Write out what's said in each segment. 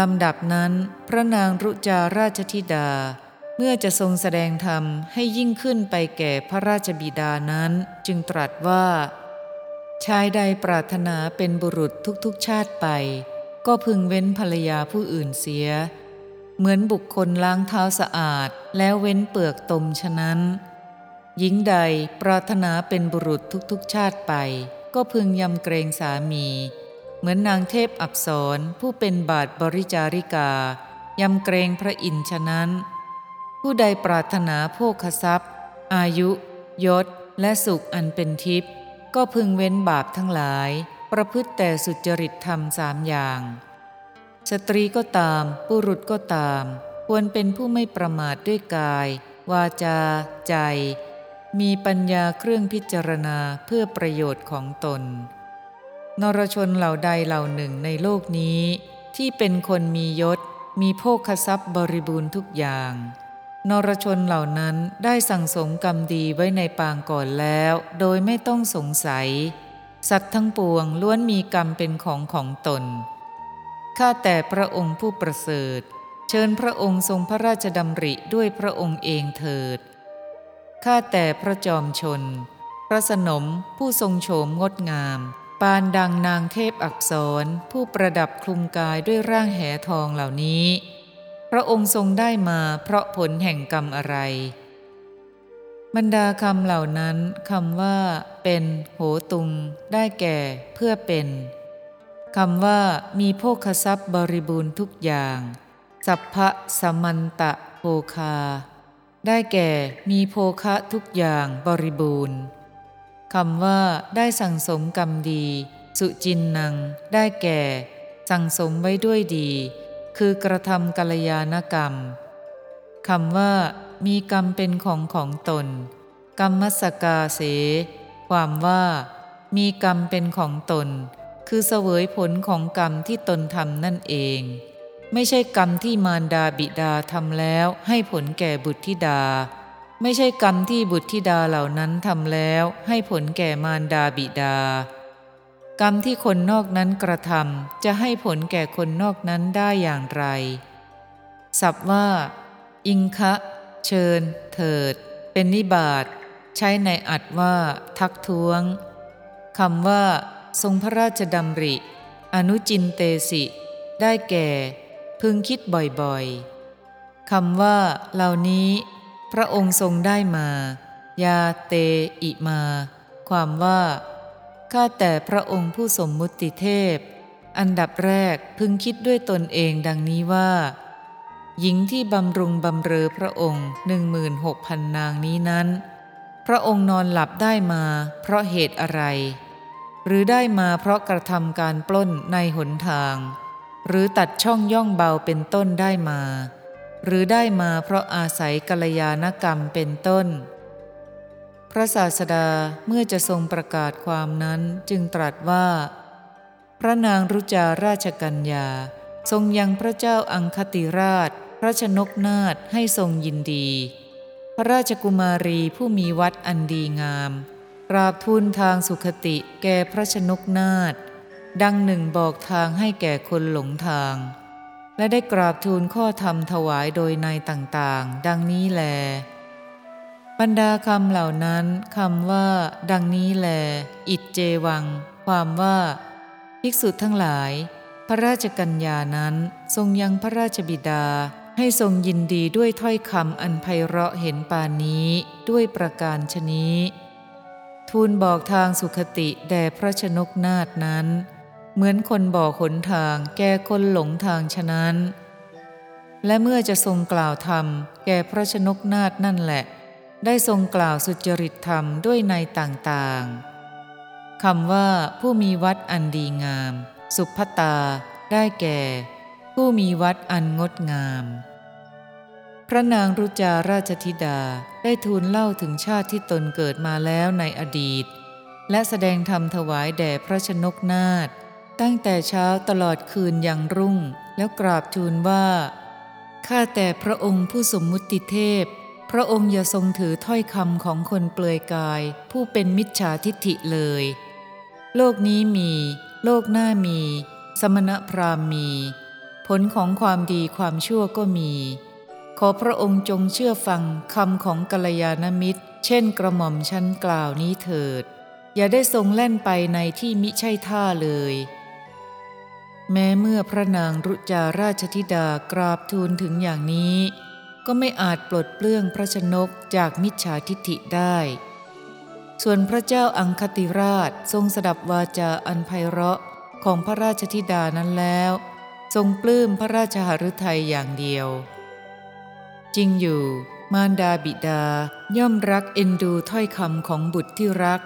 ลำดับนั้น พระนางรุจาราชธิดา เมื่อจะทรงแสดงธรรมให้ยิ่งขึ้นไปแก่พระราชบิดานั้น จึงตรัสว่า ชายใดปรารถนาเป็นบุรุษทุกๆชาติไป ก็พึงเว้นภรรยาผู้อื่นเสีย เหมือนบุคคลล้างเท้าสะอาดแล้วเว้นเปลือกตมฉะนั้น หญิงใดปรารถนาเป็นบุรุษทุกๆชาติไป ก็พึงยำเกรงสามี เหมือนนางเทพอับสรผู้เป็นบาทบริจาริกายำเกรงพระอินทร์ฉะนั้น ผู้ใดปรารถนาโภคทรัพย์ อายุ ยศ และสุขอันเป็นทิพย์ก็พึงเว้นบาปทั้งหลาย ประพฤติแต่สุจริตธรรมสามอย่าง สตรีก็ตามปุรุษก็ตาม ควรเป็นผู้ไม่ประมาทด้วยกาย วาจา ใจ มีปัญญาเครื่องพิจารณาเพื่อประโยชน์ของตน นรชนเหล่าใดเหล่าหนึ่งในโลกนี้ ที่เป็นคนมียศ มีโภคทรัพย์บริบูรณ์ทุกอย่าง นรชนเหล่านั้นได้สั่งสมกรรมดีไว้ในปางก่อนแล้ว โดยไม่ต้องสงสัย สัตว์ทั้งปวงล้วนมีกรรมเป็นของของตน ข้าแต่พระองค์ผู้ประเสริฐ เชิญพระองค์ทรงพระราชดำริด้วยพระองค์เองเถิด ข้าแต่พระจอมชน พระสนมผู้ทรงโฉมงดงาม ปานดังนางเทพอักษรผู้ประดับคลุมกายด้วยร่างแหทองเหล่านี้ พระองค์ทรงได้มาเพราะผลแห่งกรรมอะไร บรรดาคำเหล่านั้นคำว่า เป็น โหตุง ได้แก่ เพื่อเป็นคำว่า มีโภคทรัพย์บริบูรณ์ทุกอย่าง สัพพะสมันตะโภคา ได้แก่มีโภคะทุกอย่างบริบูรณ์ คำว่าได้สั่งสมกรรมดี สุจินนัง ได้แก่ สั่งสมไว้ด้วยดี คือกระทำกัลยาณกรรมคำว่า มีกรรมเป็นของของตน กรรมสกาเส ความว่า มีกรรมเป็นของตน คือเสวยผลของกรรมที่ตนทำนั่นเอง ไม่ใช่กรรมที่มารดาบิดาทำแล้วให้ผลแก่บุตรธิดา ไม่ใช่กรรมที่บุตรธิดาเหล่านั้นทำแล้วให้ผลแก่มารดาบิดา กรรมที่คนนอกนั้นกระทำจะให้ผลแก่คนนอกนั้นได้อย่างไร สับว่า อิงคะ เชิญ เถิด เป็นนิบาตใช้ในอัดว่า ทักท้วงคำว่า ทรงพระราชดำริ อนุจินเตสิ ได้แก่ พึงคิดบ่อยๆคำว่า เหล่านี้ พระองค์ทรงได้มา ยาเตอิมา ความว่า ข้าแต่พระองค์ผู้สมมุติเทพ อันดับแรกพึงคิดด้วยตนเองดังนี้ว่า หญิงที่บำรุงบำเรอพระองค์หนึ่งหมื่นหกพันนางนี้นั้น พระองค์นอนหลับได้มา เพราะเหตุอะไร หรือได้มาเพราะกระทำการปล้นในหนทาง หรือตัดช่องย่องเบาเป็นต้นได้มา หรือได้มาเพราะอาศัยกัลยาณกรรมเป็นต้น พระศาสดาเมื่อจะทรงประกาศความนั้นจึงตรัสว่า พระนางรุจาราชกัญญา ทรงยังพระเจ้าอังคติราช พระชนกนาถให้ทรงยินดี พระราชกุมารีผู้มีวัดอันดีงามกราบทูลทางสุขติแก่พระชนกนาถดังหนึ่งบอกทางให้แก่คนหลงทาง และได้กราบทูลข้อธรรมถวายโดยในต่างๆ ดังนี้แล บรรดาคำเหล่านั้นคำว่า ดังนี้แล อิจเจวัง ความว่า ภิกษุทั้งหลาย พระราชกัญญานั้นทรงยังพระราชบิดาให้ทรงยินดีด้วยถ้อยคำอันไพเราะเห็นปานนี้ด้วยประการชนี้ ทูลบอกทางสุขติแด่พระชนกนาถนั้น เหมือนคนบอกหนทางแก่คนหลงทางฉะนั้น และเมื่อจะทรงกล่าวธรรม แก่พระชนกนาถนั่นแหละ ได้ทรงกล่าวสุจริตธรรมด้วยในต่างๆคำว่าผู้มีวัดอันดีงาม สุภตา ได้แก่ ผู้มีวัดอันงดงาม พระนางรุจาราชธิดาได้ทูลเล่าถึงชาติที่ตนเกิดมาแล้วในอดีต และแสดงธรรมถวายแด่พระชนกนาถ ตั้งแต่เช้าตลอดคืนอยังรุ่ง แล้วกราบทูลว่า ข้าแต่พระองค์ผู้สมมุติเทพ พระองค์อย่าทรงถือถ้อยคำของคนเปลือยกาย ผู้เป็นมิจฉาทิฐิเลย โลกนี้มี โลกหน้ามี สมณพราหมณ์มี ผลของความดีความชั่วก็มี ขอพระองค์จงเชื่อฟังคำของกัลยาณมิตร เช่นกระหม่อมชั้นกล่าวนี้เถิด อย่าได้ทรงแล่นไปในที่มิใช่ท่าเลย แม้เมื่อพระนางรุจาราชธิดากราบทูลถึงอย่างนี้ ก็ไม่อาจปลดเปลื้องพระชนกจากมิจฉาทิฐิได้ ส่วนพระเจ้าอังคติราชทรงสดับวาจาอันไพเราะของพระราชธิดานั้นแล้ว ทรงปลื้มพระราชหฤทัยอย่างเดียว จริงอยู่ มารดาบิดาย่อมรักเอ็นดูถ้อยคำของบุตรที่รัก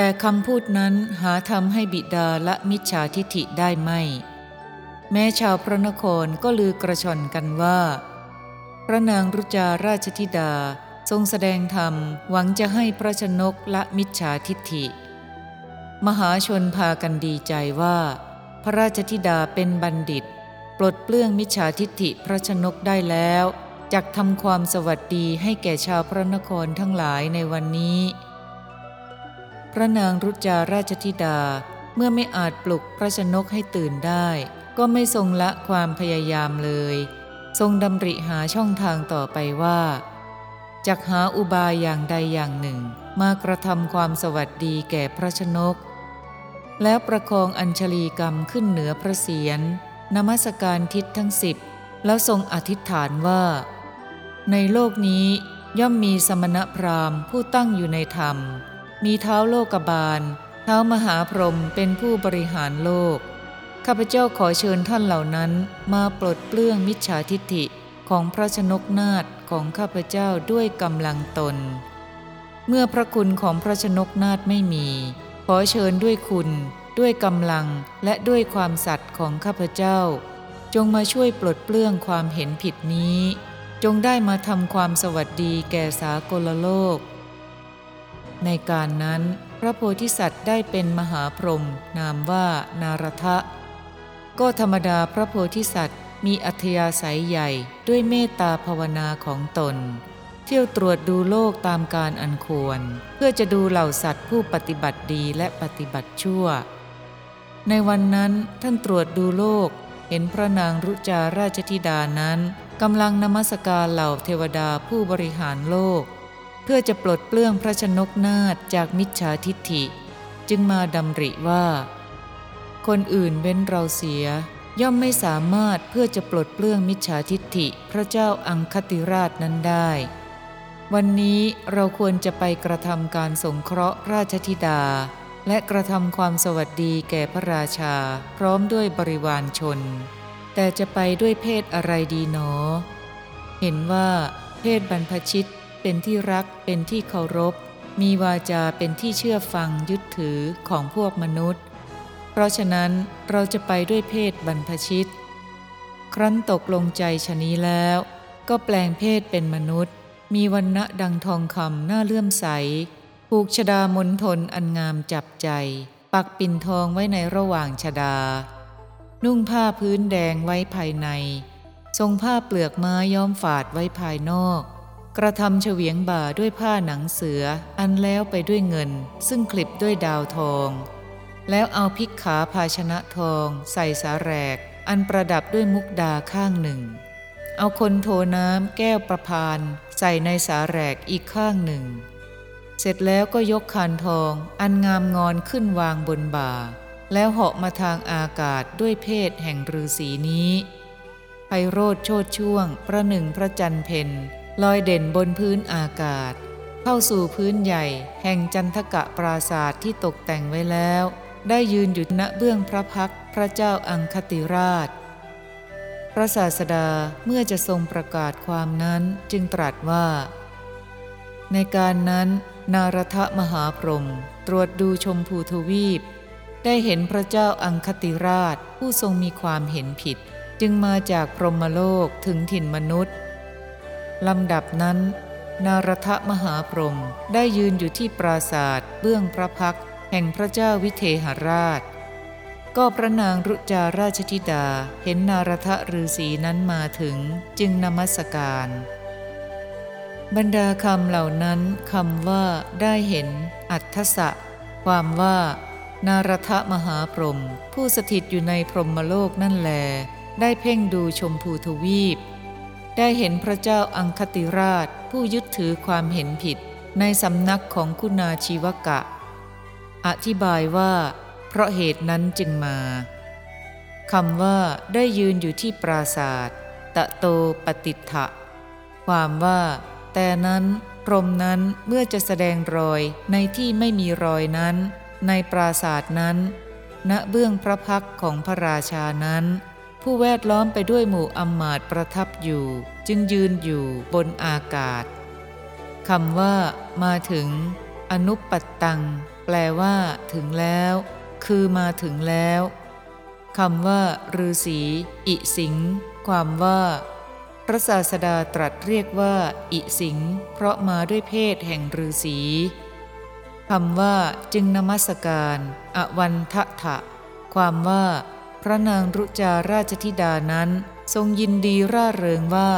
แต่คำพูดนั้นหาทำให้บิดาและมิจฉาทิฐิได้ไม่ แม้ชาวพระนครก็ลือกระชอนกันว่า พระนางรุจาราชธิดาทรงแสดงธรรมหวังจะให้พระชนกละมิจฉาทิฐิ มหาชนพากันดีใจว่า พระราชธิดาเป็นบัณฑิต ปลดเปลื้องมิจฉาทิฐิพระชนกได้แล้วจักทำความสวัสดีให้แก่ชาวพระนครทั้งหลายในวันนี้ พระนางรุจาราชธิดาเมื่อไม่อาจปลุกพระชนกให้ตื่นได้ ก็ไม่ทรงละความพยายามเลย ทรงดำริหาช่องทางต่อไปว่าจักหาอุบายอย่างใดอย่างหนึ่ง มากระทำความสวัสดีแก่พระชนก แล้วประคองอัญชลีกรรมขึ้นเหนือพระเศียรนมัสการทิศทั้งสิบแล้วทรงอธิษฐานว่า ในโลกนี้ย่อมมีสมณพราหมณ์ผู้ตั้งอยู่ในธรรม มีเท้าโลกบาล เท้ามหาพรหมเป็นผู้บริหารโลก ข้าพเจ้าขอเชิญท่านเหล่านั้น มาปลดเปลื้องมิจฉาทิฐิของพระชนกนาถของข้าพเจ้าด้วยกำลังตน เมื่อพระคุณของพระชนกนาถไม่มี ขอเชิญด้วยคุณ ด้วยกำลังและด้วยความสัตย์ของข้าพเจ้า จงมาช่วยปลดเปลื้องความเห็นผิดนี้ จงได้มาทำความสวัสดีแก่สากลโลก ในการนั้น พระโพธิสัตว์ได้เป็นมหาพรหมนามว่านารทะ ก็ธรรมดาพระโพธิสัตว์ มีอัธยาศัยใหญ่ด้วยเมตตาภาวนาของตน เที่ยวตรวจดูโลกตามการอันควร เพื่อจะดูเหล่าสัตว์ผู้ปฏิบัติดีและปฏิบัติชั่ว ในวันนั้นท่านตรวจดูโลกเห็นพระนางรุจาราชธิดานั้นกำลังนมัสการเหล่าเทวดาผู้บริหารโลก พื่อจะปลดเปลื้องพระชนกนาถจากมิจฉาทิฐิ จึงมาดำริว่า คนอื่นเว้นเราเสีย ย่อมไม่สามารถเพื่อจะปลดเปลื้องมิจฉาทิฏฐิพระเจ้าอังคติราชนั้นได้ วันนี้เราควรจะไปกระทำการสงเคราะห์ราชธิดา และกระทำความสวัสดีแก่พระราชา พร้อมด้วยบริวารชน แต่จะไปด้วยเพศอะไรดีหนอ เห็นว่าเพศบรรพชิต เป็นที่รักเป็นที่เคารพ มีวาจาเป็นที่เชื่อฟังยึดถือของพวกมนุษย์ เพราะฉะนั้นเราจะไปด้วยเพศบรรพชิต ครั้นตกลงใจชนี้แล้ว ก็แปลงเพศเป็นมนุษย์ มีวันณะดังทองคำหน้าเลื่อมใส ผูกชดามนทนอันงามจับใจ ปักปิ่นทองไว้ในระหว่างชดา นุ่งผ้าพื้นแดงไว้ภายใน ทรงผ้าเปลือกไม้ย้อมฝาดไว้ภายนอก กระทำเฉวียงบ่าด้วยผ้าหนังเสืออันแล้วไปด้วยเงิน ซึ่งคลิปด้วยดาวทอง แล้วเอาพิกขาภาชนะทอง ใส่สาแรก อันประดับด้วยมุกดาข้างหนึ่ง เอาคนโทน้ำแก้วประพาน ใส่ในสาแรกอีกข้างหนึ่ง เสร็จแล้วก็ยกคานทองอันงามงอนขึ้นวางบนบ่า แล้วเหาะมาทางอากาศด้วยเพศแห่งฤาษีนี้ไพโรธโชดช่วง ประหนึ่งพระจันเพน ลอยเด่นบนพื้นอากาศ เข้าสู่พื้นใหญ่แห่งจันทกะปราศาสตร์ที่ตกแต่งไว้แล้ว ได้ยืนอยู่ณเบื้องพระพักพระเจ้าอังคติราช พระศาสดาเมื่อจะทรงประกาศความนั้นจึงตรัสว่า ในการนั้นนารทมหาพรหมตรวจดูชมพูทวีป ได้เห็นพระเจ้าอังคติราชผู้ทรงมีความเห็นผิด จึงมาจากพรหมโลกถึงถิ่นมนุษย์ ลำดับนั้น นารทมหาพรหมได้ยืนอยู่ที่ปราศาสตร์เบื้องพระพักแห่งพระเจ้าวิเทหราช ก็พระนางรุจาราชธิดาเห็นนารทะฤาษีนั้นมาถึงจึงนมัสการ บรรดาคำเหล่านั้นคำว่าได้เห็น อัทสะความว่า นารทะมหาพรหมผู้สถิตอยู่ในพรหมโลกนั่นแล ได้เพ่งดูชมพูทวีป ได้เห็นพระเจ้าอังคติราชผู้ยึดถือความเห็นผิดในสำนักของคุณาชีวกะ อธิบายว่า เพราะเหตุนั้นจึงมาคำว่าได้ยืนอยู่ที่ปราศาสตตะโตปฏิทะความว่า แต่นั้นพรมนั้นเมื่อจะแสดงรอยในที่ไม่มีรอยนั้น ในปราศาสตร์นั้น ณเบื้องพระพักของพระราชานั้น ผู้แวดล้อมไปด้วยหมู่อำมาตย์ประทับอยู่ จึงยืนอยู่บนอากาศคำว่า มาถึง อนุปปัตตัง แปลว่า ถึงแล้ว คือมาถึงแล้วคำว่าฤาษีอิสิง ความว่าพระศาสดาตรัสเรียกว่า อิสิง เพราะมาด้วยเพศแห่งฤาษีคำว่า จึงนมัสการ อวันทะทะความว่า พระนางรุจาราชธิดานั้นทรงยินดีร่าเริงว่า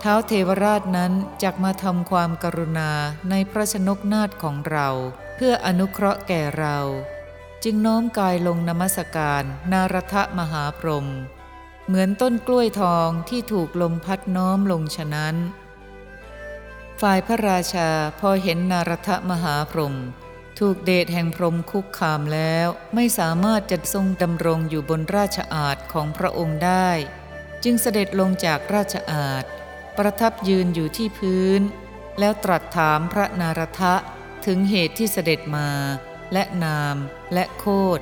เท้าเทวราชนั้นจักมาทำความกรุณาในพระชนกนาถของเรา เพื่ออนุเคราะห์แก่เรา จึงน้อมกายลงนมัสการ นารทมหาพรหมเหมือนต้นกล้วยทองที่ถูกลมพัดน้อมลงฉะนั้น ฝ่ายพระราชาพอเห็นนารทมหาพรหม ถูกเดชแห่งพรมคุกคามแล้วไม่สามารถจะทรงดำรงอยู่บนราชอาณของพระองค์ได้ จึงเสด็จลงจากราชอาณประทับยืนอยู่ที่พื้น แล้วตรัสถามพระนารทะถึงเหตุที่เสด็จมา และนามและโคด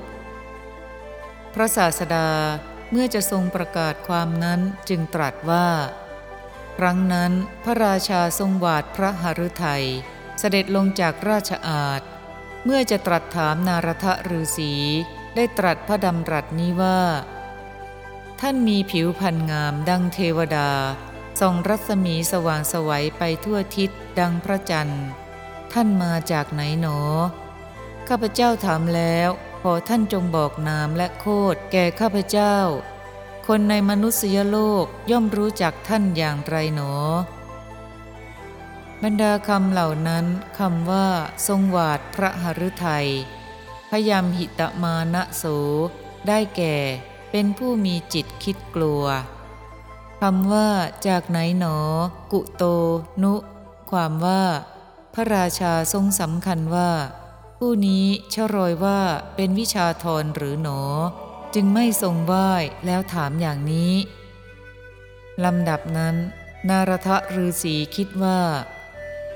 พระศาสดาเมื่อจะทรงประกาศความนั้นจึงตรัสว่า ครั้งนั้นพระราชาทรงวาดพระหฤทยัยเสด็จลงจากราชอาณ เมื่อจะตรัสถามนารทะฤาษีได้ตรัสพระดำรัสนี้ว่า ท่านมีผิวพรรณงามดังเทวดาส่องรัศมีสว่างสวัยไปทั่วทิศดังพระจันทร์ ท่านมาจากไหนหนอ ข้าพเจ้าถามแล้วขอท่านจงบอกนามและโคดแก่ข้าพเจ้า คนในมนุษยโลกย่อมรู้จักท่านอย่างไรหนอ บรรดาคำเหล่านั้นคำว่า ทรงวาดพระหฤทัยพยามหิตมานะโส ได้แก่ เป็นผู้มีจิตคิดกลัวคำว่า จากไหนหนอ กุโต นุ ความว่า พระราชาทรงสำคัญว่า ผู้นี้ชรอยว่าเป็นวิชาทรหรือหนอ จึงไม่ทรงไหว้แล้วถามอย่างนี้ลำดับนั้น นารทะฤาษีคิดว่า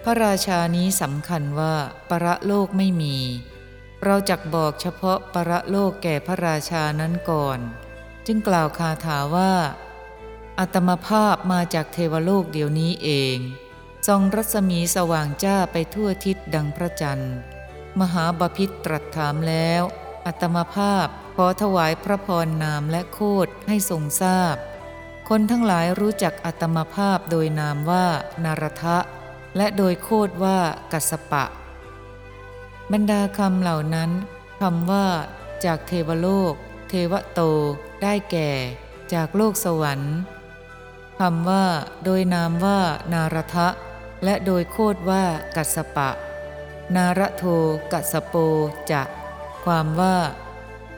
พระราชานี้สำคัญว่าประโลกไม่มี เราจักบอกเฉพาะประโลกแก่พระราชานั้นก่อน จึงกล่าวคาถาว่า อัตมภาพมาจากเทวโลกเดี๋ยวนี้เองทรงรัศมีสว่างจ้าไปทั่วทิศดังพระจันทร์ มหาบาพิตรตรัสถามแล้ว อัตมภาพขอถวายพระพรนามและโคดให้ทรงทราบ คนทั้งหลายรู้จักอัตมภาพโดยนามว่านารทะ และโดยโคดว่ากัสปะ บรรดาคำเหล่านั้นคำว่า จากเทวโลก เทวโต ได้แก่ จากโลกสวรรค์คำว่า โดยนามว่านารทะ และโดยโคดว่ากัสปะ นารโทกัสโปจะความว่า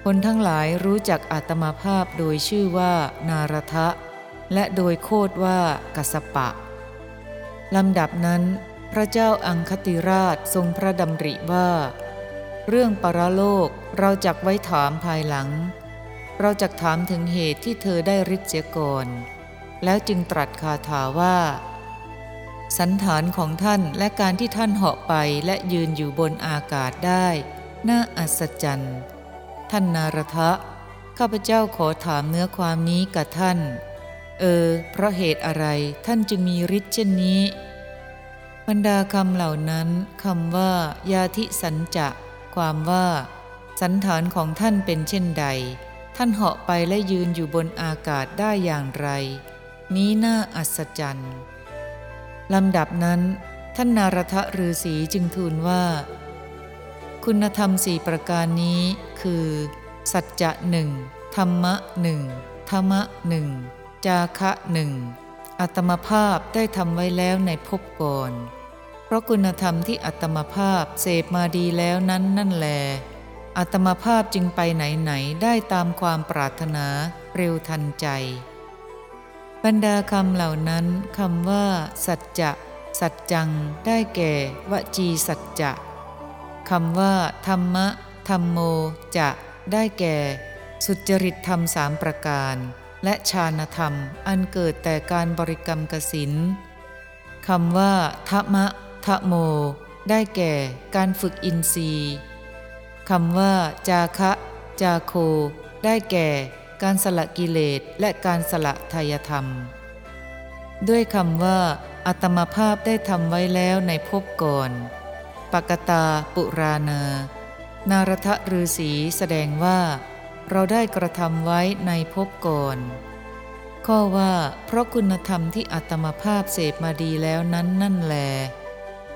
คนทั้งหลายรู้จักอาตมาภาพโดยชื่อว่า นารทะ และโดยโคดว่ากัสปะ ลำดับนั้น พระเจ้าอังคติราชทรงพระดำริว่า เรื่องปรโลกเราจักไว้ถามภายหลัง เราจักถามถึงเหตุที่เธอได้ริษเสียก่อน แล้วจึงตรัสคาถาว่า สันฐานของท่านและการที่ท่านเหาะไปและยืนอยู่บนอากาศได้ น่าอัศจรรย์ ท่านนารทะ ข้าพเจ้าขอถามเนื้อความนี้กับท่าน เออ เพราะเหตุอะไรท่านจึงมีฤทธิ์เช่นนี้ บรรดาคำเหล่านั้นคำว่า ยาธิสัญจะ ความว่า สันฐานของท่านเป็นเช่นใด ท่านเหาะไปและยืนอยู่บนอากาศได้อย่างไร นี้น่าอัศจรรย์ลำดับนั้น ท่านนารทะฤาษีจึงทูลว่า คุณธรรมสี่ประการนี้คือ สัจจะหนึ่งธรรมะหนึ่งธรรมะหนึ่ง จาคะหนึ่งอัตมภาพได้ทำไว้แล้วในภพก่อน เพราะคุณธรรมที่อัตมภาพเสพมาดีแล้วนั้นนั่นแล อัตมภาพจึงไปไหนไหนได้ตามความปรารถนาเร็วทันใจ บรรดาคำเหล่านั้นคำว่า สัจจะ สัจจัง ได้แก่ วจีสัจจะคำว่า ธรรมะธรรมโม จะ ได้แก่ สุจริตธรรมสามประการ และฌานธรรมอันเกิดแต่การบริกรรมกสินคำว่าทะมะทะโม ได้แก่การฝึกอินทรีย์คำว่า จาคะ จาโค ได้แก่การสละกิเลสและการสละทายธรรม ด้วยคำว่า อัตมภาพได้ทำไว้แล้วในภพก่อน ปกตาปุราณานารทะฤาษีแสดงว่า เราได้กระทำไว้ในภพก่อน ข้อว่า เพราะคุณธรรมที่อัตมภาพเสพมาดีแล้วนั้นนั่นแล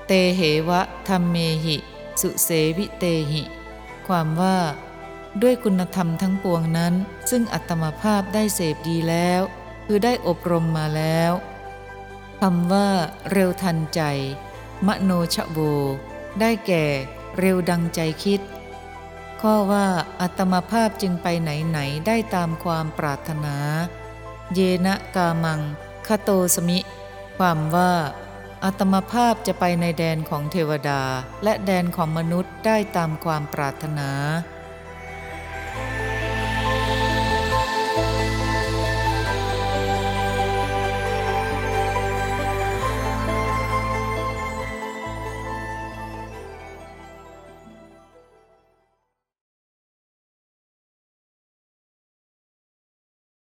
เตเหวะธรรมเมหิ สุเสวิเตหิ ความว่า ด้วยคุณธรรมทั้งปวงนั้น ซึ่งอัตมภาพได้เสพดีแล้ว คือได้อบรมมาแล้วคำว่า เร็วทันใจ มโนชโวได้แก่ เร็วดังใจคิด ข้อว่าอัตมภาพจึงไปไหนไหนได้ตามความปรารถนา เยนะกามังคโตสมิ ความว่า อัตมภาพจะไปในแดนของเทวดาและแดนของมนุษย์ได้ตามความปรารถนา